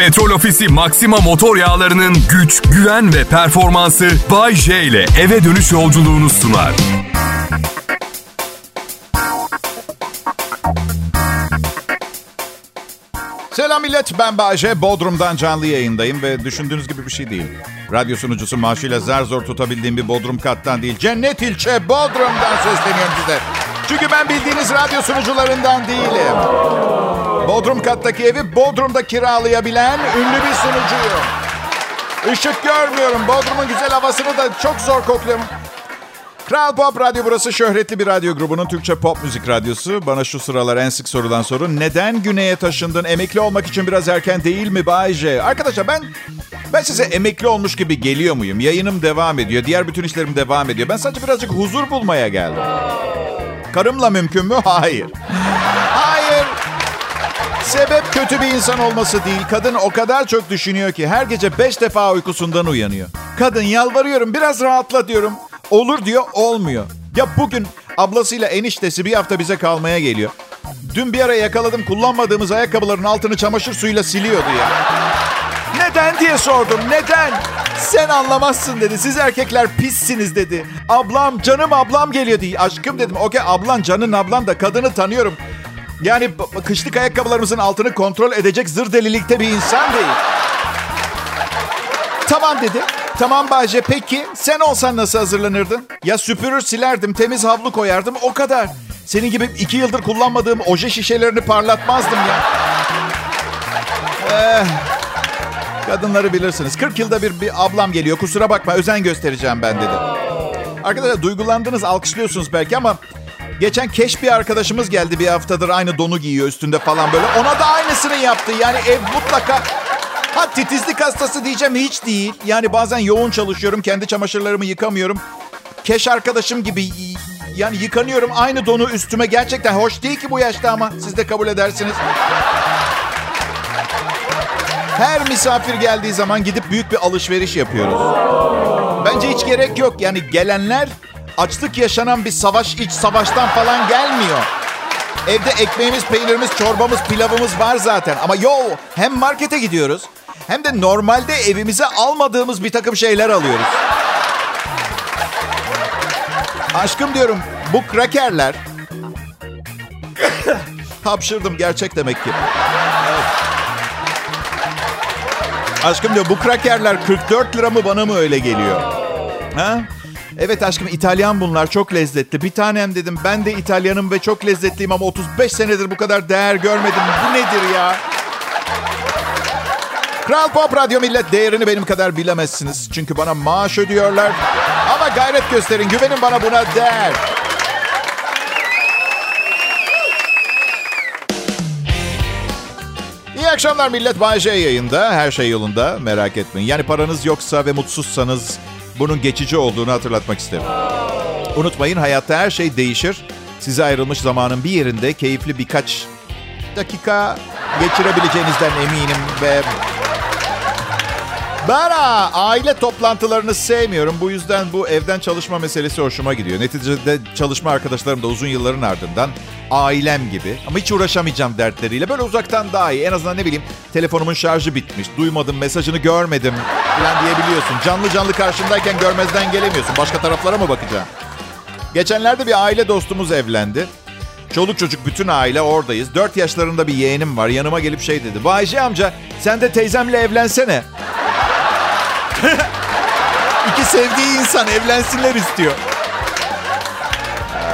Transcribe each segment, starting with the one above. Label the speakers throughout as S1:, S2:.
S1: Petrol Ofisi Maxima motor yağlarının güç, güven ve performansı Bay J ile eve dönüş yolculuğunu sunar.
S2: Selam millet, ben Bayece. Bodrum'dan canlı yayındayım ve düşündüğünüz gibi bir şey değil. Radyo sunucusu maaşıyla zar zor tutabildiğim bir Bodrum kattan değil. Cennet ilçe Bodrum'dan sesleniyorum size. Çünkü ben bildiğiniz radyo sunucularından değilim. Bodrum kattaki evi Bodrum'da kiralayabilen ünlü bir sunucuyum. Işık görmüyorum. Bodrum'un güzel havasını da çok zor kokluyorum. Kral Pop Radyo burası şöhretli bir radyo grubunun Türkçe pop müzik radyosu. Bana şu sıralar en sık sorulan soru neden güneye taşındın? Emekli olmak için biraz erken değil mi Bay J? Arkadaşlar ben ben size emekli olmuş gibi geliyor muyum? Yayınım devam ediyor. Diğer bütün işlerim devam ediyor. Ben sadece birazcık huzur bulmaya geldim. Karımla mümkün mü? Hayır. Sebep kötü bir insan olması değil. Kadın o kadar çok düşünüyor ki her gece beş defa uykusundan uyanıyor. Kadın yalvarıyorum biraz rahatla diyorum. Olur diyor olmuyor. Ya bugün ablasıyla eniştesi bir hafta bize kalmaya geliyor. Dün bir ara yakaladım kullanmadığımız ayakkabıların altını çamaşır suyuyla siliyordu ya. Neden diye sordum. Neden? Sen anlamazsın dedi. Siz erkekler pissiniz dedi. Ablam, canım ablam geliyor diye. Aşkım dedim. Okey ablan, canın ablan da kadını tanıyorum. Yani kışlık ayakkabılarımızın altını kontrol edecek zır delilikte bir insan değil. Tamam dedi. Tamam Bayce peki sen olsan nasıl hazırlanırdın? Ya süpürür silerdim temiz havlu koyardım o kadar. Senin gibi iki yıldır kullanmadığım oje şişelerini parlatmazdım ya. Eh, kadınları bilirsiniz. 40 yılda bir, bir ablam geliyor kusura bakma özen göstereceğim ben dedi. Arkadaşlar duygulandınız alkışlıyorsunuz belki ama Geçen keş bir arkadaşımız geldi bir haftadır aynı donu giyiyor üstünde falan böyle. Ona da aynısını yaptı. Yani ev mutlaka Ha titizlik hastası diyeceğim hiç değil. Yani bazen yoğun çalışıyorum. Kendi çamaşırlarımı yıkamıyorum. Keş arkadaşım gibi yani yıkanıyorum. Aynı donu üstüme gerçekten hoş değil ki bu yaşta ama siz de kabul edersiniz. Her misafir geldiği zaman gidip büyük bir alışveriş yapıyoruz. Bence hiç gerek yok. Yani gelenler açlık yaşanan bir savaş, iç savaştan falan gelmiyor. Evde ekmeğimiz, peynirimiz, çorbamız, pilavımız var zaten. Ama yo hem markete gidiyoruz hem de normalde evimize almadığımız bir takım şeyler alıyoruz. Aşkım diyorum bu krakerler... Hapşırdım gerçek demek ki. Evet. Aşkım diyor bu krakerler 44 lira mı bana mı öyle geliyor? Ha? Evet aşkım İtalyan bunlar çok lezzetli. Bir tanem dedim ben de İtalyanım ve çok lezzetliyim ama 35 senedir bu kadar değer görmedim. Bu nedir ya? Kral Pop Radyo millet değerini benim kadar bilemezsiniz. Çünkü bana maaş ödüyorlar. Ama gayret gösterin güvenin bana buna değer. İyi akşamlar millet. Bay J yayında. Her şey yolunda. Merak etmeyin. Yani paranız yoksa ve mutsuzsanız bunun geçici olduğunu hatırlatmak isterim. Unutmayın hayatta her şey değişir. Size ayrılmış zamanın bir yerinde keyifli birkaç dakika geçirebileceğinizden eminim ve ben ha, aile toplantılarını sevmiyorum. Bu yüzden bu evden çalışma meselesi hoşuma gidiyor. Neticede çalışma arkadaşlarım da uzun yılların ardından ailem gibi. Ama hiç uğraşamayacağım dertleriyle. Böyle uzaktan daha iyi. En azından ne bileyim telefonumun şarjı bitmiş. Duymadım, mesajını görmedim falan diyebiliyorsun. Canlı canlı karşındayken görmezden gelemiyorsun. Başka taraflara mı bakacaksın? Geçenlerde bir aile dostumuz evlendi. Çoluk çocuk bütün aile oradayız. Dört yaşlarında bir yeğenim var. Yanıma gelip şey dedi. Bayce amca sen de teyzemle evlensene. Sevdiği insan evlensinler istiyor.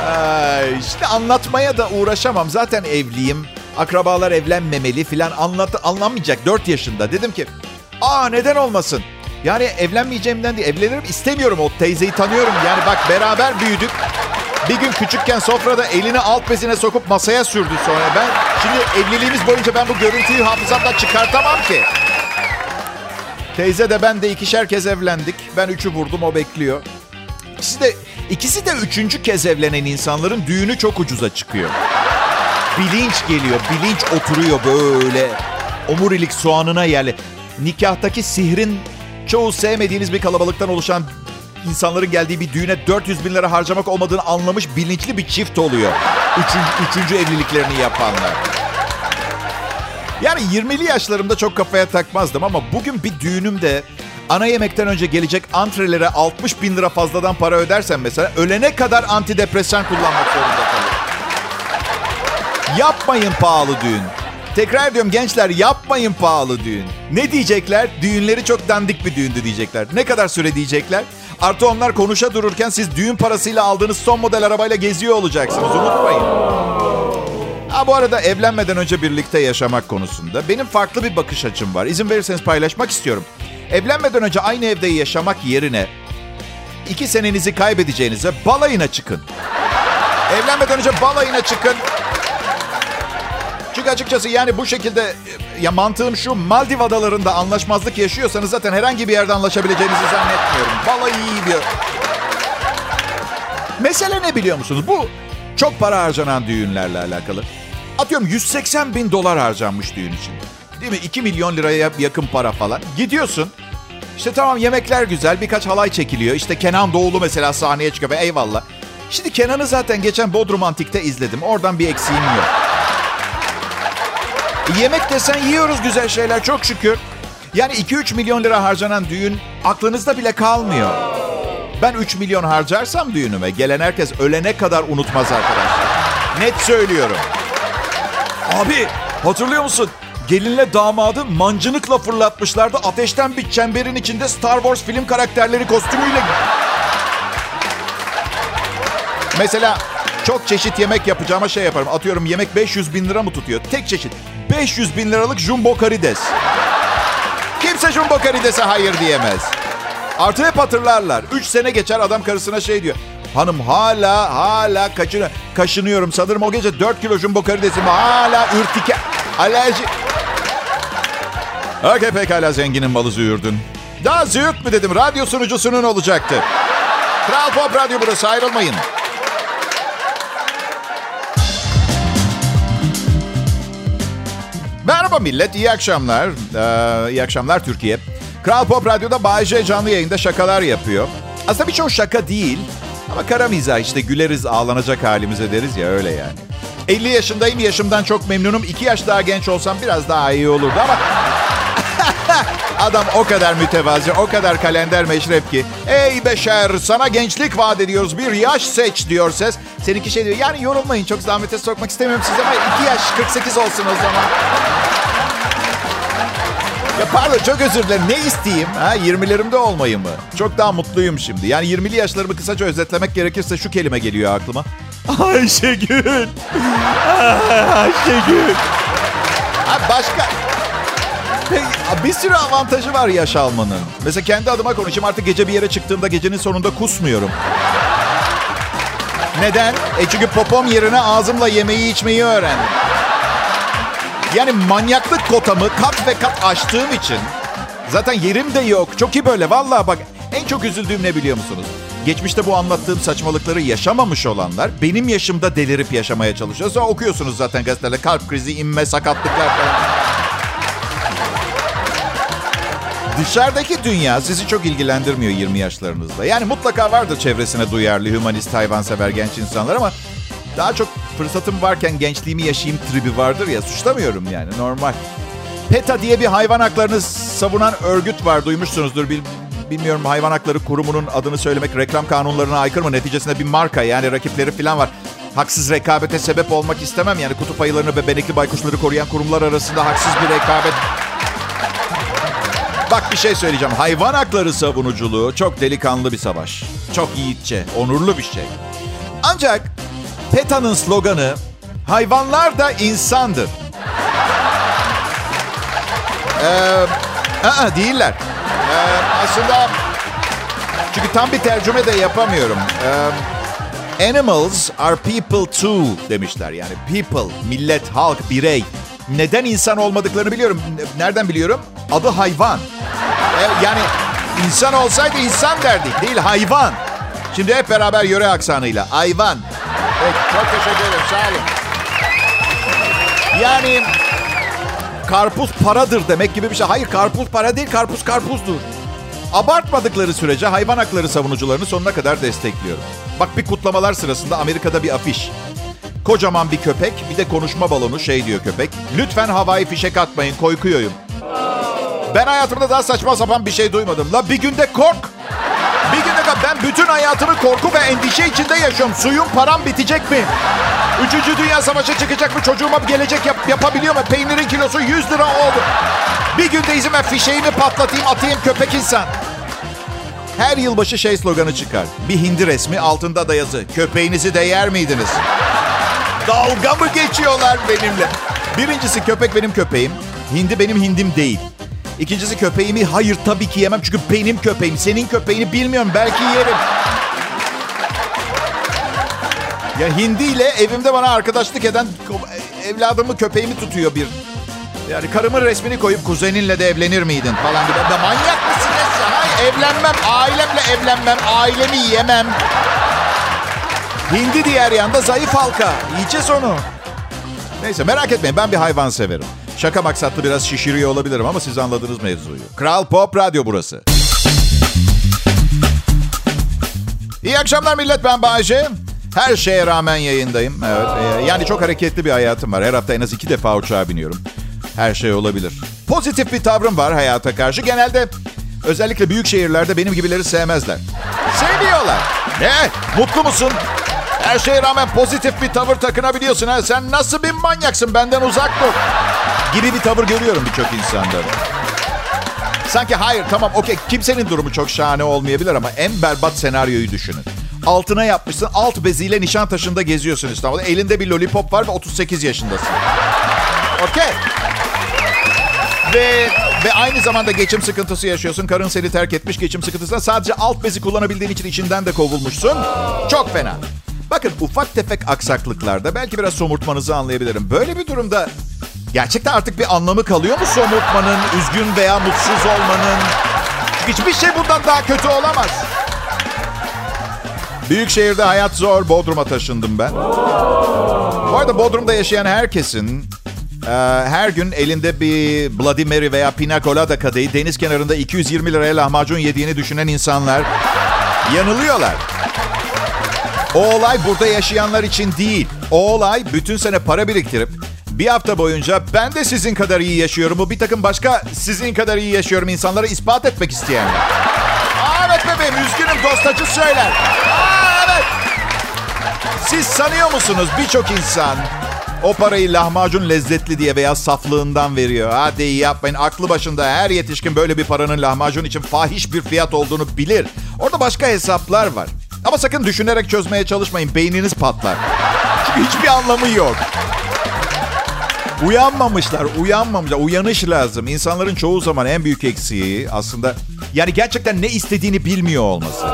S2: Ay, işte anlatmaya da uğraşamam. Zaten evliyim. Akrabalar evlenmemeli filan anlat anlamayacak 4 yaşında. Dedim ki aa neden olmasın? Yani evlenmeyeceğimden değil evlenirim istemiyorum o teyzeyi tanıyorum. Yani bak beraber büyüdük. Bir gün küçükken sofrada elini alt bezine sokup masaya sürdü sonra. Ben şimdi evliliğimiz boyunca ben bu görüntüyü hafızamdan çıkartamam ki. Teyze de ben de ikişer kez evlendik. Ben üçü vurdum o bekliyor. İkisi de, ikisi de üçüncü kez evlenen insanların düğünü çok ucuza çıkıyor. Bilinç geliyor, bilinç oturuyor böyle. Omurilik soğanına yerli. Nikahtaki sihrin çoğu sevmediğiniz bir kalabalıktan oluşan insanların geldiği bir düğüne 400 bin lira harcamak olmadığını anlamış bilinçli bir çift oluyor. Üçüncü, üçüncü evliliklerini yapanlar. Yani 20'li yaşlarımda çok kafaya takmazdım ama bugün bir düğünümde ana yemekten önce gelecek antrelere 60 bin lira fazladan para ödersen mesela ölene kadar antidepresan kullanmak zorunda kalırım. Yapmayın pahalı düğün. Tekrar diyorum gençler yapmayın pahalı düğün. Ne diyecekler? Düğünleri çok dandik bir düğündü diyecekler. Ne kadar süre diyecekler? Artı onlar konuşa dururken siz düğün parasıyla aldığınız son model arabayla geziyor olacaksınız. Unutmayın. Ha bu arada evlenmeden önce birlikte yaşamak konusunda benim farklı bir bakış açım var. İzin verirseniz paylaşmak istiyorum. Evlenmeden önce aynı evde yaşamak yerine iki senenizi kaybedeceğinize balayına çıkın. Evlenmeden önce balayına çıkın. Çünkü açıkçası yani bu şekilde ya mantığım şu Maldiv adalarında anlaşmazlık yaşıyorsanız zaten herhangi bir yerde anlaşabileceğinizi zannetmiyorum. Balayı iyi bir... Mesele ne biliyor musunuz? Bu çok para harcanan düğünlerle alakalı. Atıyorum 180 bin dolar harcanmış düğün için. Değil mi? 2 milyon liraya yakın para falan. Gidiyorsun. İşte tamam yemekler güzel. Birkaç halay çekiliyor. İşte Kenan Doğulu mesela sahneye çıkıyor ve eyvallah. Şimdi Kenan'ı zaten geçen Bodrum Antik'te izledim. Oradan bir eksiğim yok. Yemek desen yiyoruz güzel şeyler çok şükür. Yani 2-3 milyon lira harcanan düğün aklınızda bile kalmıyor. Ben 3 milyon harcarsam düğünüme gelen herkes ölene kadar unutmaz arkadaşlar. Net söylüyorum. Abi hatırlıyor musun? Gelinle damadı mancınıkla fırlatmışlardı. Ateşten bir çemberin içinde Star Wars film karakterleri kostümüyle. Mesela çok çeşit yemek yapacağıma şey yaparım. Atıyorum yemek 500 bin lira mı tutuyor? Tek çeşit. 500 bin liralık jumbo karides. Kimse jumbo karidese hayır diyemez. Artı hep hatırlarlar. 3 sene geçer adam karısına şey diyor. Hanım hala hala kaçını, kaşınıyorum. Sanırım o gece 4 kilo jumbo karidesimi hala ürtike... Alerji... Okey pekala zenginin malı züğürdün. Daha züğürt mü dedim. Radyo sunucusunun olacaktı. Kral Pop Radyo burası ayrılmayın. Merhaba millet, iyi akşamlar. Ee, iyi akşamlar Türkiye. Kral Pop Radyo'da Bay J canlı yayında şakalar yapıyor. Aslında birçok şaka değil. Ama kara mizah işte güleriz ağlanacak halimize deriz ya öyle yani. 50 yaşındayım yaşımdan çok memnunum. 2 yaş daha genç olsam biraz daha iyi olurdu ama... Adam o kadar mütevazi, o kadar kalender meşrep ki. Ey beşer sana gençlik vaat ediyoruz bir yaş seç diyor ses. Seninki şey diyor yani yorulmayın çok zahmete sokmak istemiyorum size ama 2 yaş 48 olsun o zaman. Ya pardon çok özür dilerim. Ne isteyeyim? Ha, 20'lerimde olmayı mı? Çok daha mutluyum şimdi. Yani 20'li yaşlarımı kısaca özetlemek gerekirse şu kelime geliyor aklıma. Ayşegül. Ayşegül. Ha, başka... Bir sürü avantajı var yaş almanın. Mesela kendi adıma konuşayım. Artık gece bir yere çıktığımda gecenin sonunda kusmuyorum. Neden? E çünkü popom yerine ağzımla yemeği içmeyi öğrendim. Yani manyaklık kotamı kat ve kat aştığım için zaten yerim de yok. Çok iyi böyle. Vallahi bak en çok üzüldüğüm ne biliyor musunuz? Geçmişte bu anlattığım saçmalıkları yaşamamış olanlar benim yaşımda delirip yaşamaya çalışıyor. Sonra okuyorsunuz zaten gazetelerde kalp krizi, inme, sakatlıklar falan. Dışarıdaki dünya sizi çok ilgilendirmiyor 20 yaşlarınızda. Yani mutlaka vardır çevresine duyarlı, hümanist, hayvansever genç insanlar ama daha çok fırsatım varken gençliğimi yaşayayım tribi vardır ya suçlamıyorum yani normal. PETA diye bir hayvan haklarını savunan örgüt var duymuşsunuzdur. Bil, bilmiyorum hayvan hakları kurumunun adını söylemek reklam kanunlarına aykırı mı? Neticesinde bir marka yani rakipleri falan var. Haksız rekabete sebep olmak istemem. Yani kutup ayılarını ve benekli baykuşları koruyan kurumlar arasında haksız bir rekabet Bak bir şey söyleyeceğim. Hayvan hakları savunuculuğu çok delikanlı bir savaş. Çok yiğitçe, onurlu bir şey. Ancak PETA'nın sloganı hayvanlar da insandır. Ee, aa, değiller. Ee, aslında çünkü tam bir tercüme de yapamıyorum. Ee, Animals are people too demişler. Yani people, millet, halk, birey. Neden insan olmadıklarını biliyorum. Nereden biliyorum? Adı hayvan. Ee, yani insan olsaydı insan derdik değil hayvan. Şimdi hep beraber yöre aksanıyla. Hayvan. Peki, çok teşekkür ederim. Sağ olun. Yani karpuz paradır demek gibi bir şey. Hayır karpuz para değil, karpuz karpuzdur. Abartmadıkları sürece hayvan hakları savunucularını sonuna kadar destekliyorum. Bak bir kutlamalar sırasında Amerika'da bir afiş. Kocaman bir köpek, bir de konuşma balonu şey diyor köpek. Lütfen havai fişek atmayın, korkuyorum. Ben hayatımda daha saçma sapan bir şey duymadım. La bir günde kork. Ben bütün hayatımı korku ve endişe içinde yaşıyorum. Suyum, param bitecek mi? Üçüncü Dünya Savaşı çıkacak mı? Çocuğuma bir gelecek yap, yapabiliyor mu? Peynirin kilosu 100 lira oldu. Bir günde izin ver fişeğimi patlatayım, atayım köpek insan. Her yılbaşı şey sloganı çıkar. Bir hindi resmi altında da yazı. Köpeğinizi de yer miydiniz? Dalga mı geçiyorlar benimle? Birincisi köpek benim köpeğim. Hindi benim hindim değil. İkincisi köpeğimi hayır tabii ki yemem çünkü benim köpeğim. Senin köpeğini bilmiyorum belki yerim. Ya hindi ile evimde bana arkadaşlık eden evladımı köpeğimi tutuyor bir. Yani karımın resmini koyup kuzeninle de evlenir miydin falan gibi. Ben manyak mısın sen? Hayır evlenmem. Ailemle evlenmem. Ailemi yemem. Hindi diğer yanda zayıf halka. Yiyeceğiz onu. Neyse merak etmeyin ben bir hayvan severim. Şaka maksatlı biraz şişiriyor olabilirim ama siz anladınız mevzuyu. Kral Pop Radyo burası. İyi akşamlar millet ben Bayece. Her şeye rağmen yayındayım. Evet. E, yani çok hareketli bir hayatım var. Her hafta en az iki defa uçağa biniyorum. Her şey olabilir. Pozitif bir tavrım var hayata karşı. Genelde özellikle büyük şehirlerde benim gibileri sevmezler. Seviyorlar. Ne? Mutlu musun? Her şeye rağmen pozitif bir tavır takınabiliyorsun. Ha? Sen nasıl bir manyaksın? Benden uzak dur. Gibi bir tavır görüyorum birçok insanda. Sanki hayır tamam okey kimsenin durumu çok şahane olmayabilir ama en berbat senaryoyu düşünün. Altına yapmışsın alt beziyle nişan taşında geziyorsun İstanbul'da. Elinde bir lollipop var ve 38 yaşındasın. Okey. Ve, ve aynı zamanda geçim sıkıntısı yaşıyorsun. Karın seni terk etmiş geçim sıkıntısına. Sadece alt bezi kullanabildiğin için içinden de kovulmuşsun. Çok fena. Bakın ufak tefek aksaklıklarda belki biraz somurtmanızı anlayabilirim. Böyle bir durumda gerçekten artık bir anlamı kalıyor mu somurtmanın, üzgün veya mutsuz olmanın? Hiçbir şey bundan daha kötü olamaz. Büyük şehirde hayat zor. Bodrum'a taşındım ben. Bu arada Bodrum'da yaşayan herkesin e, her gün elinde bir Bloody Mary veya Pina Colada kadehi deniz kenarında 220 liraya lahmacun yediğini düşünen insanlar yanılıyorlar. O olay burada yaşayanlar için değil. O olay bütün sene para biriktirip bir hafta boyunca ben de sizin kadar iyi yaşıyorum. Bu bir takım başka sizin kadar iyi yaşıyorum insanlara ispat etmek isteyenler. Aa, evet bebeğim üzgünüm dostacı söyler. Aa, evet. Siz sanıyor musunuz birçok insan o parayı lahmacun lezzetli diye veya saflığından veriyor. Hadi yapmayın. Aklı başında her yetişkin böyle bir paranın lahmacun için fahiş bir fiyat olduğunu bilir. Orada başka hesaplar var. Ama sakın düşünerek çözmeye çalışmayın. Beyniniz patlar. Çünkü hiçbir anlamı yok. Uyanmamışlar, uyanmamışlar. Uyanış lazım. İnsanların çoğu zaman en büyük eksiği aslında yani gerçekten ne istediğini bilmiyor olması.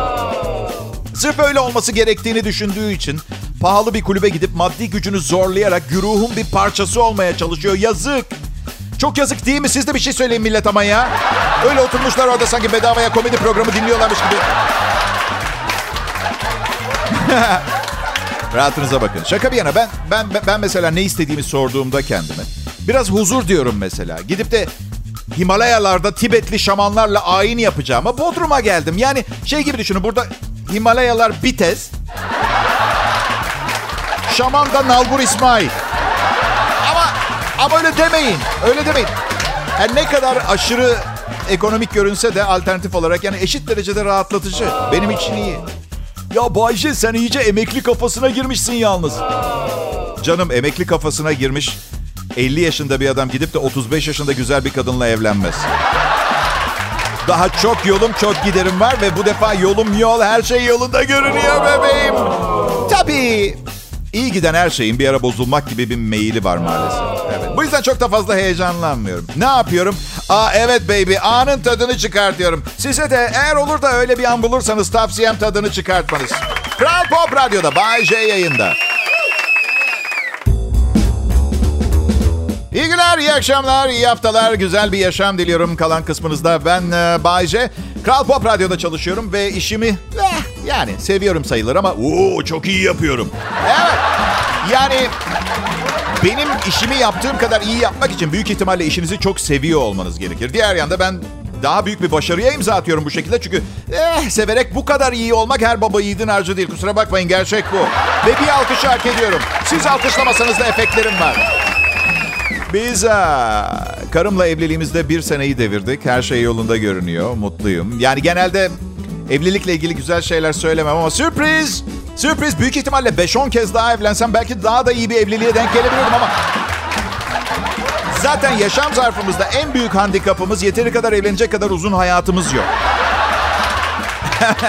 S2: Sırf öyle olması gerektiğini düşündüğü için pahalı bir kulübe gidip maddi gücünü zorlayarak güruhun bir parçası olmaya çalışıyor. Yazık. Çok yazık değil mi? Siz de bir şey söyleyin millet ama ya. Öyle oturmuşlar orada sanki bedavaya komedi programı dinliyorlarmış gibi. Rahatınıza bakın. Şaka bir yana ben ben ben mesela ne istediğimi sorduğumda kendime biraz huzur diyorum mesela. Gidip de Himalayalarda Tibetli şamanlarla ayin yapacağıma Bodrum'a geldim. Yani şey gibi düşünün burada Himalayalar Bitez. Şaman da Nalbur İsmail. Ama ama öyle demeyin. Öyle demeyin. Her ne kadar aşırı ekonomik görünse de alternatif olarak yani eşit derecede rahatlatıcı. Benim için iyi. Ya Bayce sen iyice emekli kafasına girmişsin yalnız. Canım emekli kafasına girmiş 50 yaşında bir adam gidip de 35 yaşında güzel bir kadınla evlenmez. Daha çok yolum çok giderim var ve bu defa yolum yol her şey yolunda görünüyor bebeğim. Tabii iyi giden her şeyin bir ara bozulmak gibi bir meyili var maalesef. Evet. Bu yüzden çok da fazla heyecanlanmıyorum. Ne yapıyorum? Aa evet baby anın tadını çıkartıyorum. Size de eğer olur da öyle bir an bulursanız tavsiyem tadını çıkartmanız. Kral Pop Radyo'da Bay J yayında. İyi günler, iyi akşamlar, iyi haftalar, güzel bir yaşam diliyorum kalan kısmınızda. Ben e, Bay. Kral Pop Radyo'da çalışıyorum ve işimi eh, yani seviyorum sayılır ama oo, çok iyi yapıyorum. Evet, yani benim işimi yaptığım kadar iyi yapmak için büyük ihtimalle işinizi çok seviyor olmanız gerekir. Diğer yanda ben daha büyük bir başarıya imza atıyorum bu şekilde. Çünkü eh, severek bu kadar iyi olmak her baba yiğidin harcı değil. Kusura bakmayın gerçek bu. Ve bir alkış hak ediyorum. Siz alkışlamasanız da efektlerim var. Biz aa, karımla evliliğimizde bir seneyi devirdik. Her şey yolunda görünüyor. Mutluyum. Yani genelde evlilikle ilgili güzel şeyler söylemem ama sürpriz! Sürpriz! Büyük ihtimalle 5-10 kez daha evlensem belki daha da iyi bir evliliğe denk gelebilirdim ama... Zaten yaşam zarfımızda en büyük handikapımız yeteri kadar evlenecek kadar uzun hayatımız yok.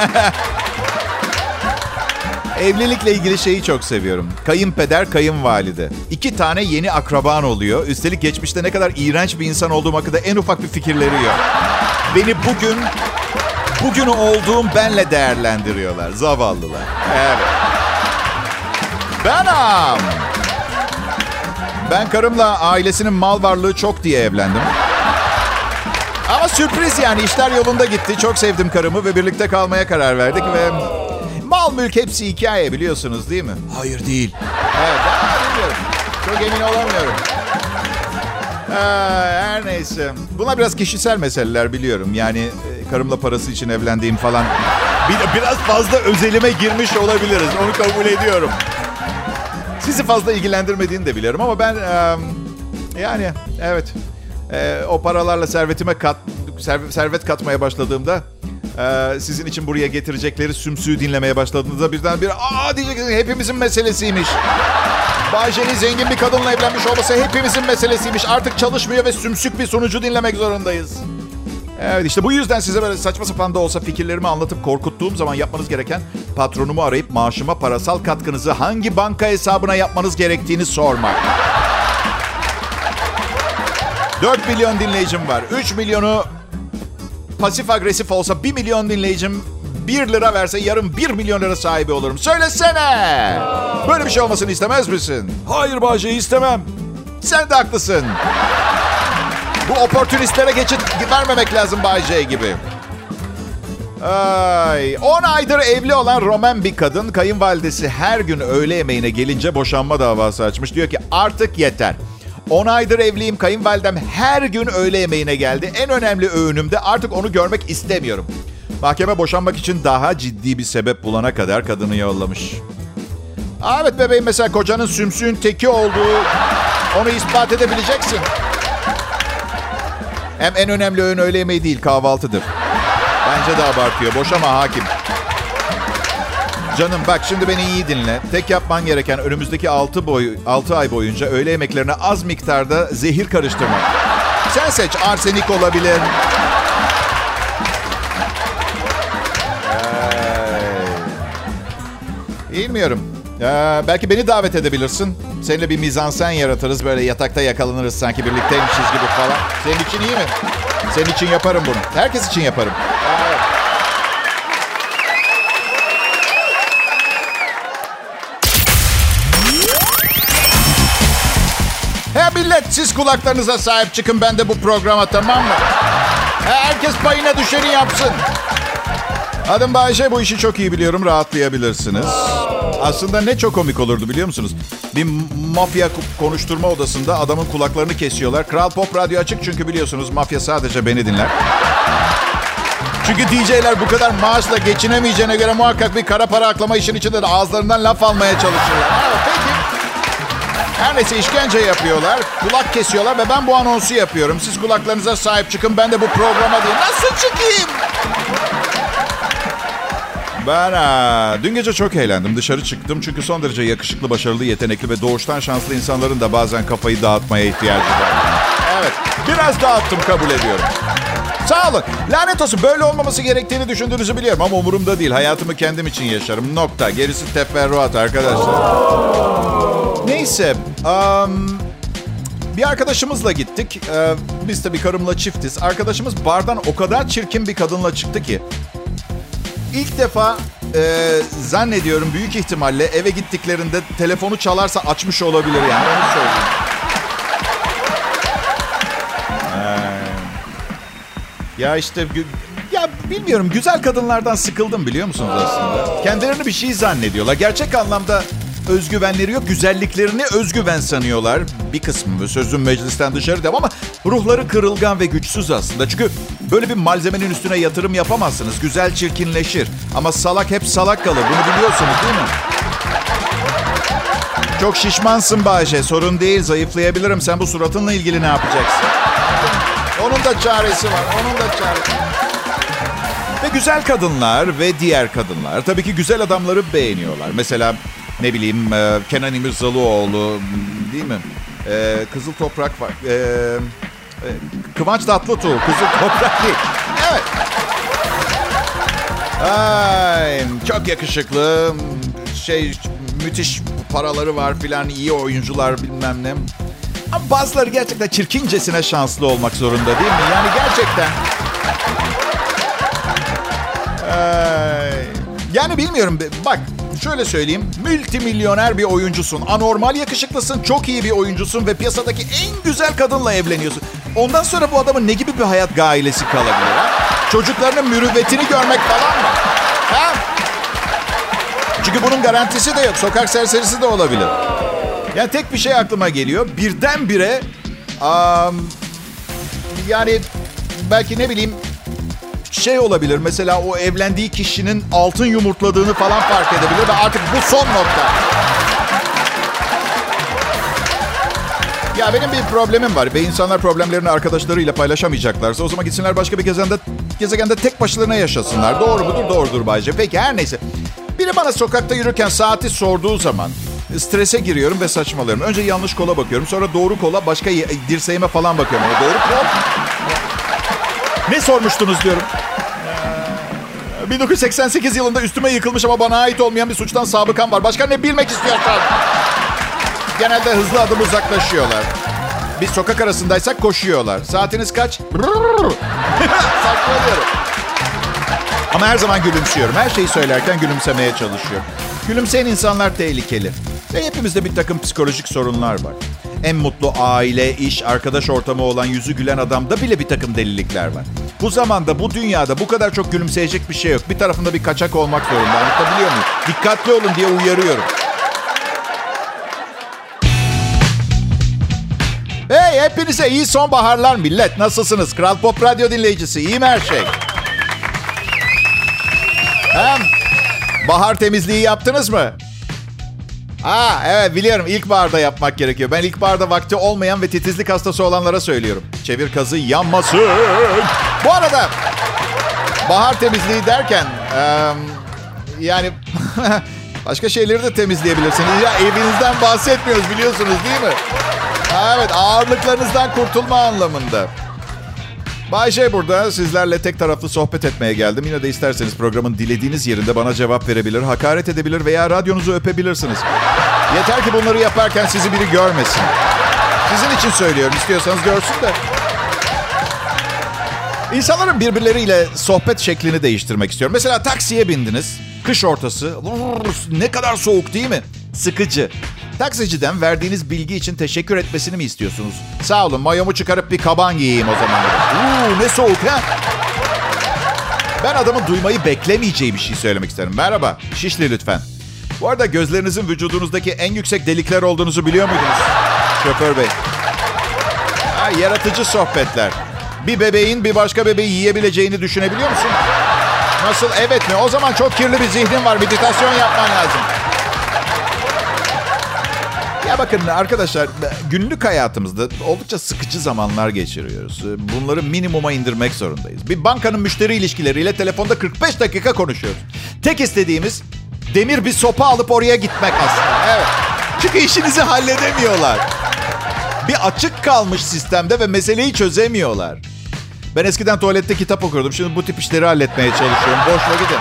S2: Evlilikle ilgili şeyi çok seviyorum. Kayınpeder, kayınvalide. İki tane yeni akraban oluyor. Üstelik geçmişte ne kadar iğrenç bir insan olduğum hakkında en ufak bir fikirleri yok. Beni bugün, bugün olduğum benle değerlendiriyorlar. Zavallılar. Evet. Benam. Ben karımla ailesinin mal varlığı çok diye evlendim. Ama sürpriz yani işler yolunda gitti. Çok sevdim karımı ve birlikte kalmaya karar verdik ve mal mülk hepsi hikaye biliyorsunuz değil mi? Hayır değil. Evet, bilmiyorum. Çok emin olamıyorum. Aa, her neyse. Buna biraz kişisel meseleler biliyorum. Yani karımla parası için evlendiğim falan. Bir, biraz fazla özelime girmiş olabiliriz. Onu kabul ediyorum. Sizi fazla ilgilendirmediğini de biliyorum ama ben e, yani evet e, o paralarla servetime kat servet, katmaya başladığımda e, sizin için buraya getirecekleri sümsüğü dinlemeye başladığınızda birden bir aa diyeceksiniz hepimizin meselesiymiş. Bayce'nin zengin bir kadınla evlenmiş olması hepimizin meselesiymiş. Artık çalışmıyor ve sümsük bir sonucu dinlemek zorundayız. Evet işte bu yüzden size böyle saçma sapan da olsa fikirlerimi anlatıp korkuttuğum zaman yapmanız gereken patronumu arayıp maaşıma parasal katkınızı hangi banka hesabına yapmanız gerektiğini sormak. 4 milyon dinleyicim var. 3 milyonu pasif agresif olsa 1 milyon dinleyicim 1 lira verse yarın 1 milyon lira sahibi olurum. Söylesene. Böyle bir şey olmasını istemez misin? Hayır Bahçe istemem. Sen de haklısın. Bu oportunistlere geçit vermemek lazım Bay J gibi. Ay, 10 aydır evli olan Roman bir kadın kayınvalidesi her gün öğle yemeğine gelince boşanma davası açmış. Diyor ki artık yeter. 10 aydır evliyim kayınvalidem her gün öğle yemeğine geldi. En önemli öğünümde artık onu görmek istemiyorum. Mahkeme boşanmak için daha ciddi bir sebep bulana kadar kadını yollamış. Aa, evet bebeğim mesela kocanın sümsüğün teki olduğu onu ispat edebileceksin. Hem en önemli öğün öğle yemeği değil kahvaltıdır. Bence de abartıyor. Boşama hakim. Canım bak şimdi beni iyi dinle. Tek yapman gereken önümüzdeki 6 boy 6 ay boyunca öğle yemeklerine az miktarda zehir karıştırmak. Sen seç arsenik olabilir. Ee, bilmiyorum. Ee, belki beni davet edebilirsin. Seninle bir mizansen yaratırız. Böyle yatakta yakalanırız sanki birlikteymişiz gibi falan. Senin için iyi mi? Senin için yaparım bunu. Herkes için yaparım. Evet. He millet siz kulaklarınıza sahip çıkın ben de bu programa tamam mı? He, herkes payına düşeni yapsın. Adım Bayşe bu işi çok iyi biliyorum rahatlayabilirsiniz. Aslında ne çok komik olurdu biliyor musunuz? Bir mafya konuşturma odasında adamın kulaklarını kesiyorlar. Kral Pop Radyo açık çünkü biliyorsunuz mafya sadece beni dinler. Çünkü DJ'ler bu kadar maaşla geçinemeyeceğine göre muhakkak bir kara para aklama işin içinde de ağızlarından laf almaya çalışırlar. Evet, peki. Her neyse işkence yapıyorlar. Kulak kesiyorlar ve ben bu anonsu yapıyorum. Siz kulaklarınıza sahip çıkın ben de bu programa diye. Nasıl çıkayım? Ben ha, dün gece çok eğlendim. Dışarı çıktım çünkü son derece yakışıklı, başarılı, yetenekli ve doğuştan şanslı insanların da bazen kafayı dağıtmaya ihtiyacı var. Evet, biraz dağıttım kabul ediyorum. Sağ olun. Lanet olsun böyle olmaması gerektiğini düşündüğünüzü biliyorum ama umurumda değil. Hayatımı kendim için yaşarım. Nokta. Gerisi teferruat arkadaşlar. Neyse. Um, bir arkadaşımızla gittik. Ee, biz tabii karımla çiftiz. Arkadaşımız bardan o kadar çirkin bir kadınla çıktı ki. İlk defa e, zannediyorum büyük ihtimalle eve gittiklerinde telefonu çalarsa açmış olabilir yani onu söyleyeyim. Ee, ya işte ya bilmiyorum güzel kadınlardan sıkıldım biliyor musunuz aslında? Kendilerini bir şey zannediyorlar. Gerçek anlamda özgüvenleri yok. Güzelliklerini özgüven sanıyorlar. Bir kısmı sözüm meclisten dışarı devam ama ruhları kırılgan ve güçsüz aslında. Çünkü böyle bir malzemenin üstüne yatırım yapamazsınız. Güzel çirkinleşir. Ama salak hep salak kalır. Bunu biliyorsunuz değil mi? Çok şişmansın Bayce. Sorun değil. Zayıflayabilirim. Sen bu suratınla ilgili ne yapacaksın? Onun da çaresi var. Onun da çaresi Ve güzel kadınlar ve diğer kadınlar tabii ki güzel adamları beğeniyorlar. Mesela ne bileyim e, Kenan İmirzalıoğlu değil mi? E, Kızıl Toprak var. E, e, Kıvanç Tatlıtuğ. Kızıl Toprak değil. Evet. Ay, çok yakışıklı. Şey müthiş paraları var filan. iyi oyuncular bilmem ne. Ama bazıları gerçekten çirkincesine şanslı olmak zorunda değil mi? Yani gerçekten. Ay, yani bilmiyorum. Bak şöyle söyleyeyim. Multimilyoner bir oyuncusun. Anormal yakışıklısın. Çok iyi bir oyuncusun. Ve piyasadaki en güzel kadınla evleniyorsun. Ondan sonra bu adamın ne gibi bir hayat gailesi kalabilir? Çocuklarının mürüvvetini görmek falan mı? Ha? Çünkü bunun garantisi de yok. Sokak serserisi de olabilir. Yani tek bir şey aklıma geliyor. Birdenbire um, yani belki ne bileyim şey olabilir. Mesela o evlendiği kişinin altın yumurtladığını falan fark edebilir ve artık bu son nokta. Ya benim bir problemim var ve insanlar problemlerini arkadaşlarıyla paylaşamayacaklarsa o zaman gitsinler başka bir gezegende, gezegende tek başlarına yaşasınlar. Doğru mudur? Doğrudur Bayce. Peki her neyse. Biri bana sokakta yürürken saati sorduğu zaman strese giriyorum ve saçmalıyorum. Önce yanlış kola bakıyorum. Sonra doğru kola başka dirseğime falan bakıyorum. O doğru kol. Ne sormuştunuz diyorum. 1988 yılında üstüme yıkılmış ama bana ait olmayan bir suçtan sabıkam var. Başka ne bilmek istiyorsan? Genelde hızlı adım uzaklaşıyorlar. Biz sokak arasındaysak koşuyorlar. Saatiniz kaç? Saçmalıyorum. Ama her zaman gülümsüyorum. Her şeyi söylerken gülümsemeye çalışıyorum. Gülümseyen insanlar tehlikeli. Ve hepimizde bir takım psikolojik sorunlar var. En mutlu aile, iş, arkadaş ortamı olan yüzü gülen adamda bile bir takım delilikler var. Bu zamanda, bu dünyada bu kadar çok gülümseyecek bir şey yok. Bir tarafında bir kaçak olmak zorunda. Anlatabiliyor muyum? Dikkatli olun diye uyarıyorum. Hepinize iyi sonbaharlar millet. Nasılsınız? Kral Pop Radyo dinleyicisi. İyi mi her şey? Hem bahar temizliği yaptınız mı? Aa evet biliyorum ilkbaharda yapmak gerekiyor. Ben ilkbaharda vakti olmayan ve titizlik hastası olanlara söylüyorum. Çevir kazı yanmasın. Bu arada bahar temizliği derken e, yani başka şeyleri de temizleyebilirsiniz. Ya evinizden bahsetmiyoruz biliyorsunuz değil mi? Evet ağırlıklarınızdan kurtulma anlamında. Bay J burada. Sizlerle tek taraflı sohbet etmeye geldim. Yine de isterseniz programın dilediğiniz yerinde bana cevap verebilir, hakaret edebilir veya radyonuzu öpebilirsiniz. Yeter ki bunları yaparken sizi biri görmesin. Sizin için söylüyorum. İstiyorsanız görsün de. İnsanların birbirleriyle sohbet şeklini değiştirmek istiyorum. Mesela taksiye bindiniz. Kış ortası. Ne kadar soğuk değil mi? Sıkıcı. Taksiciden verdiğiniz bilgi için teşekkür etmesini mi istiyorsunuz? Sağ olun mayomu çıkarıp bir kaban giyeyim o zaman. Uuu ne soğuk ha? Ben adamın duymayı beklemeyeceği bir şey söylemek isterim. Merhaba, Şişli lütfen. Bu arada gözlerinizin vücudunuzdaki en yüksek delikler olduğunuzu biliyor muydunuz? Şoför bey. Ha, yaratıcı sohbetler. Bir bebeğin bir başka bebeği yiyebileceğini düşünebiliyor musun? Nasıl evet mi? O zaman çok kirli bir zihnin var. Meditasyon yapman lazım. Ya bakın arkadaşlar günlük hayatımızda oldukça sıkıcı zamanlar geçiriyoruz. Bunları minimuma indirmek zorundayız. Bir bankanın müşteri ilişkileriyle telefonda 45 dakika konuşuyoruz. Tek istediğimiz demir bir sopa alıp oraya gitmek aslında. Evet. Çünkü işinizi halledemiyorlar. Bir açık kalmış sistemde ve meseleyi çözemiyorlar. Ben eskiden tuvalette kitap okurdum. Şimdi bu tip işleri halletmeye çalışıyorum. Boş vakit.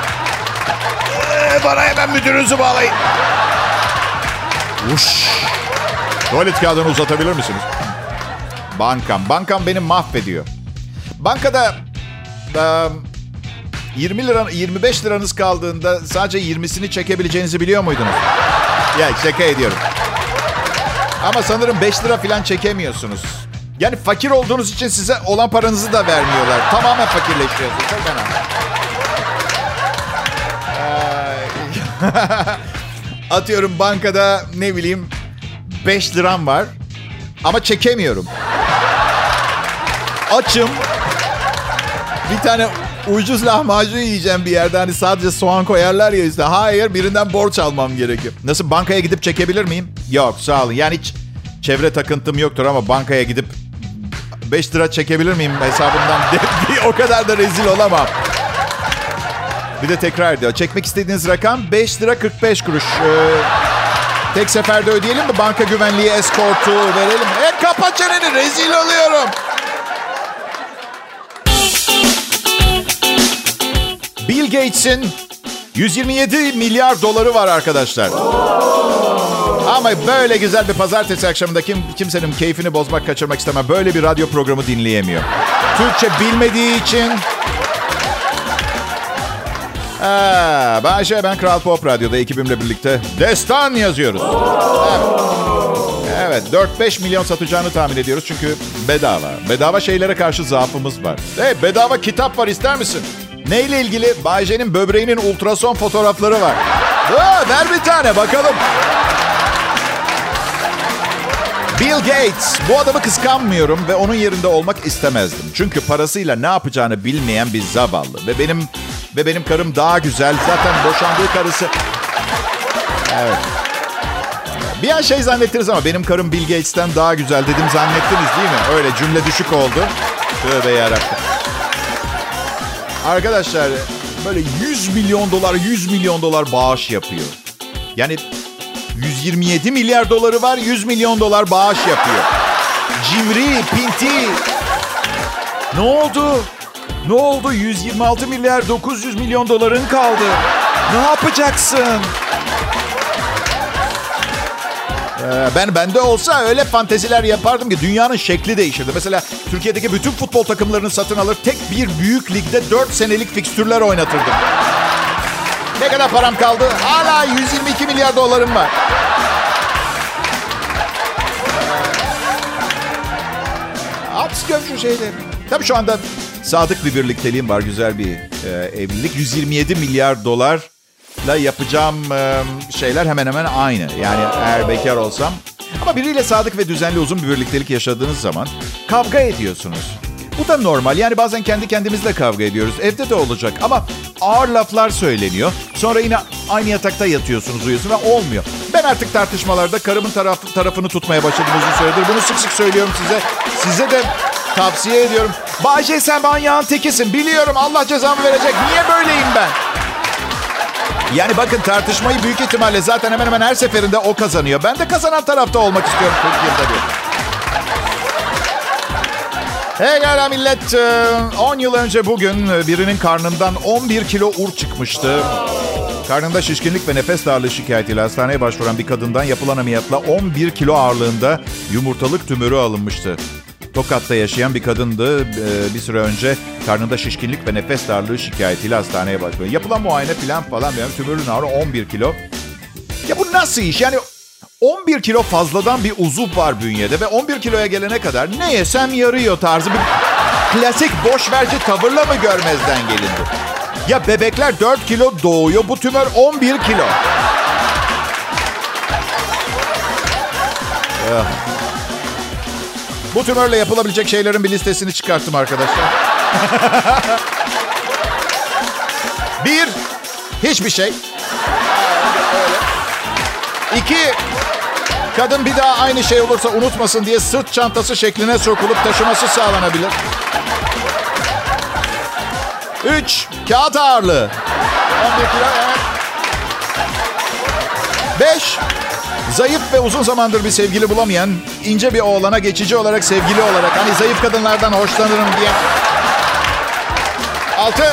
S2: Ee, bana hemen müdürünüzü bağlayın. Uş. Tuvalet kağıdını uzatabilir misiniz? Bankam. Bankam beni mahvediyor. Bankada e, 20 lira 25 liranız kaldığında sadece 20'sini çekebileceğinizi biliyor muydunuz? Ya şaka ediyorum. Ama sanırım 5 lira falan çekemiyorsunuz. Yani fakir olduğunuz için size olan paranızı da vermiyorlar. Tamamen fakirleşiyorsunuz. Çok. Atıyorum bankada ne bileyim 5 liram var ama çekemiyorum. Açım. Bir tane ucuz lahmacun yiyeceğim bir yerde. Hani sadece soğan koyarlar ya işte. Hayır birinden borç almam gerekiyor. Nasıl bankaya gidip çekebilir miyim? Yok sağ olun. Yani hiç çevre takıntım yoktur ama bankaya gidip 5 lira çekebilir miyim hesabımdan? o kadar da rezil olamam. Bir de tekrar ediyor. Çekmek istediğiniz rakam 5 lira 45 kuruş. Ee, tek seferde ödeyelim mi? Banka güvenliği eskortu verelim. E kapa çeneni rezil oluyorum. Bill Gates'in 127 milyar doları var arkadaşlar. Ama böyle güzel bir pazartesi akşamında kim, kimsenin keyfini bozmak, kaçırmak istemem. Böyle bir radyo programı dinleyemiyor. Türkçe bilmediği için... Ha, ben şey, ben Kral Pop Radyo'da ekibimle birlikte destan yazıyoruz. Evet. Evet 4-5 milyon satacağını tahmin ediyoruz çünkü bedava. Bedava şeylere karşı zaafımız var. Hey bedava kitap var ister misin? Neyle ilgili? Bayce'nin böbreğinin ultrason fotoğrafları var. Aa, ver bir tane bakalım. Bill Gates. Bu adamı kıskanmıyorum ve onun yerinde olmak istemezdim. Çünkü parasıyla ne yapacağını bilmeyen bir zavallı. Ve benim ve benim karım daha güzel. Zaten boşandığı karısı... Evet. Bir an şey zannettiniz ama benim karım Bill Gates'ten daha güzel dedim zannettiniz değil mi? Öyle cümle düşük oldu. Tövbe yarabbim. Arkadaşlar böyle 100 milyon dolar 100 milyon dolar bağış yapıyor. Yani 127 milyar doları var 100 milyon dolar bağış yapıyor. Cimri, pinti. Ne oldu? Ne oldu? 126 milyar 900 milyon doların kaldı. Ne yapacaksın? Ee, ben bende olsa öyle fanteziler yapardım ki dünyanın şekli değişirdi. Mesela Türkiye'deki bütün futbol takımlarını satın alır tek bir büyük ligde 4 senelik fikstürler oynatırdım. Ne kadar param kaldı? Hala 122 milyar dolarım var. At gör şu şeyleri. Tabii şu anda sadık bir birlikteliğim var. Güzel bir e, evlilik. 127 milyar dolarla yapacağım e, şeyler hemen hemen aynı. Yani eğer bekar olsam. Ama biriyle sadık ve düzenli uzun bir birliktelik yaşadığınız zaman kavga ediyorsunuz. Bu da normal. Yani bazen kendi kendimizle kavga ediyoruz. Evde de olacak ama ağır laflar söyleniyor. Sonra yine aynı yatakta yatıyorsunuz, uyuyorsunuz ve olmuyor. Ben artık tartışmalarda karımın taraf, tarafını tutmaya başladım uzun süredir. Bunu sık sık söylüyorum size. Size de tavsiye ediyorum. Bahçe sen manyağın tekisin. Biliyorum Allah cezamı verecek. Niye böyleyim ben? Yani bakın tartışmayı büyük ihtimalle zaten hemen hemen her seferinde o kazanıyor. Ben de kazanan tarafta olmak istiyorum 40 yılda bir. Hey gala millet. 10 yıl önce bugün birinin karnından 11 kilo ur çıkmıştı. Karnında şişkinlik ve nefes darlığı şikayetiyle hastaneye başvuran bir kadından yapılan ameliyatla 11 kilo ağırlığında yumurtalık tümörü alınmıştı. Tokat'ta yaşayan bir kadındı. Bir süre önce karnında şişkinlik ve nefes darlığı şikayetiyle hastaneye başvurdu. Yapılan muayene falan falan. Yani tümörün ağırlığı 11 kilo. Ya bu nasıl iş? Yani 11 kilo fazladan bir uzuv var bünyede ve 11 kiloya gelene kadar ne yesem yarıyor tarzı bir klasik boş verici tavırla mı görmezden gelindi? Ya bebekler 4 kilo doğuyor, bu tümör 11 kilo. Bu tümörle yapılabilecek şeylerin bir listesini çıkarttım arkadaşlar. bir, hiçbir şey. İki, kadın bir daha aynı şey olursa unutmasın diye sırt çantası şekline sokulup taşıması sağlanabilir. Üç, kağıt ağırlığı. 11 kilo, evet. Beş, zayıf ve uzun zamandır bir sevgili bulamayan ince bir oğlana geçici olarak sevgili olarak hani zayıf kadınlardan hoşlanırım diye. Altı,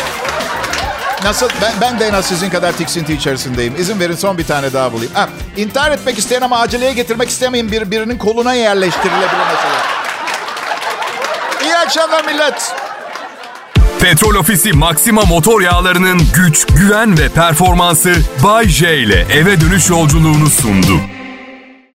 S2: Nasıl? Ben, ben de en az sizin kadar tiksinti içerisindeyim. İzin verin son bir tane daha bulayım. Ha, intihar etmek isteyen ama aceleye getirmek istemeyin bir, birinin koluna yerleştirilebilir mesela. İyi akşamlar millet.
S1: Petrol Ofisi Maxima motor yağlarının güç, güven ve performansı Bay J ile eve dönüş yolculuğunu sundu.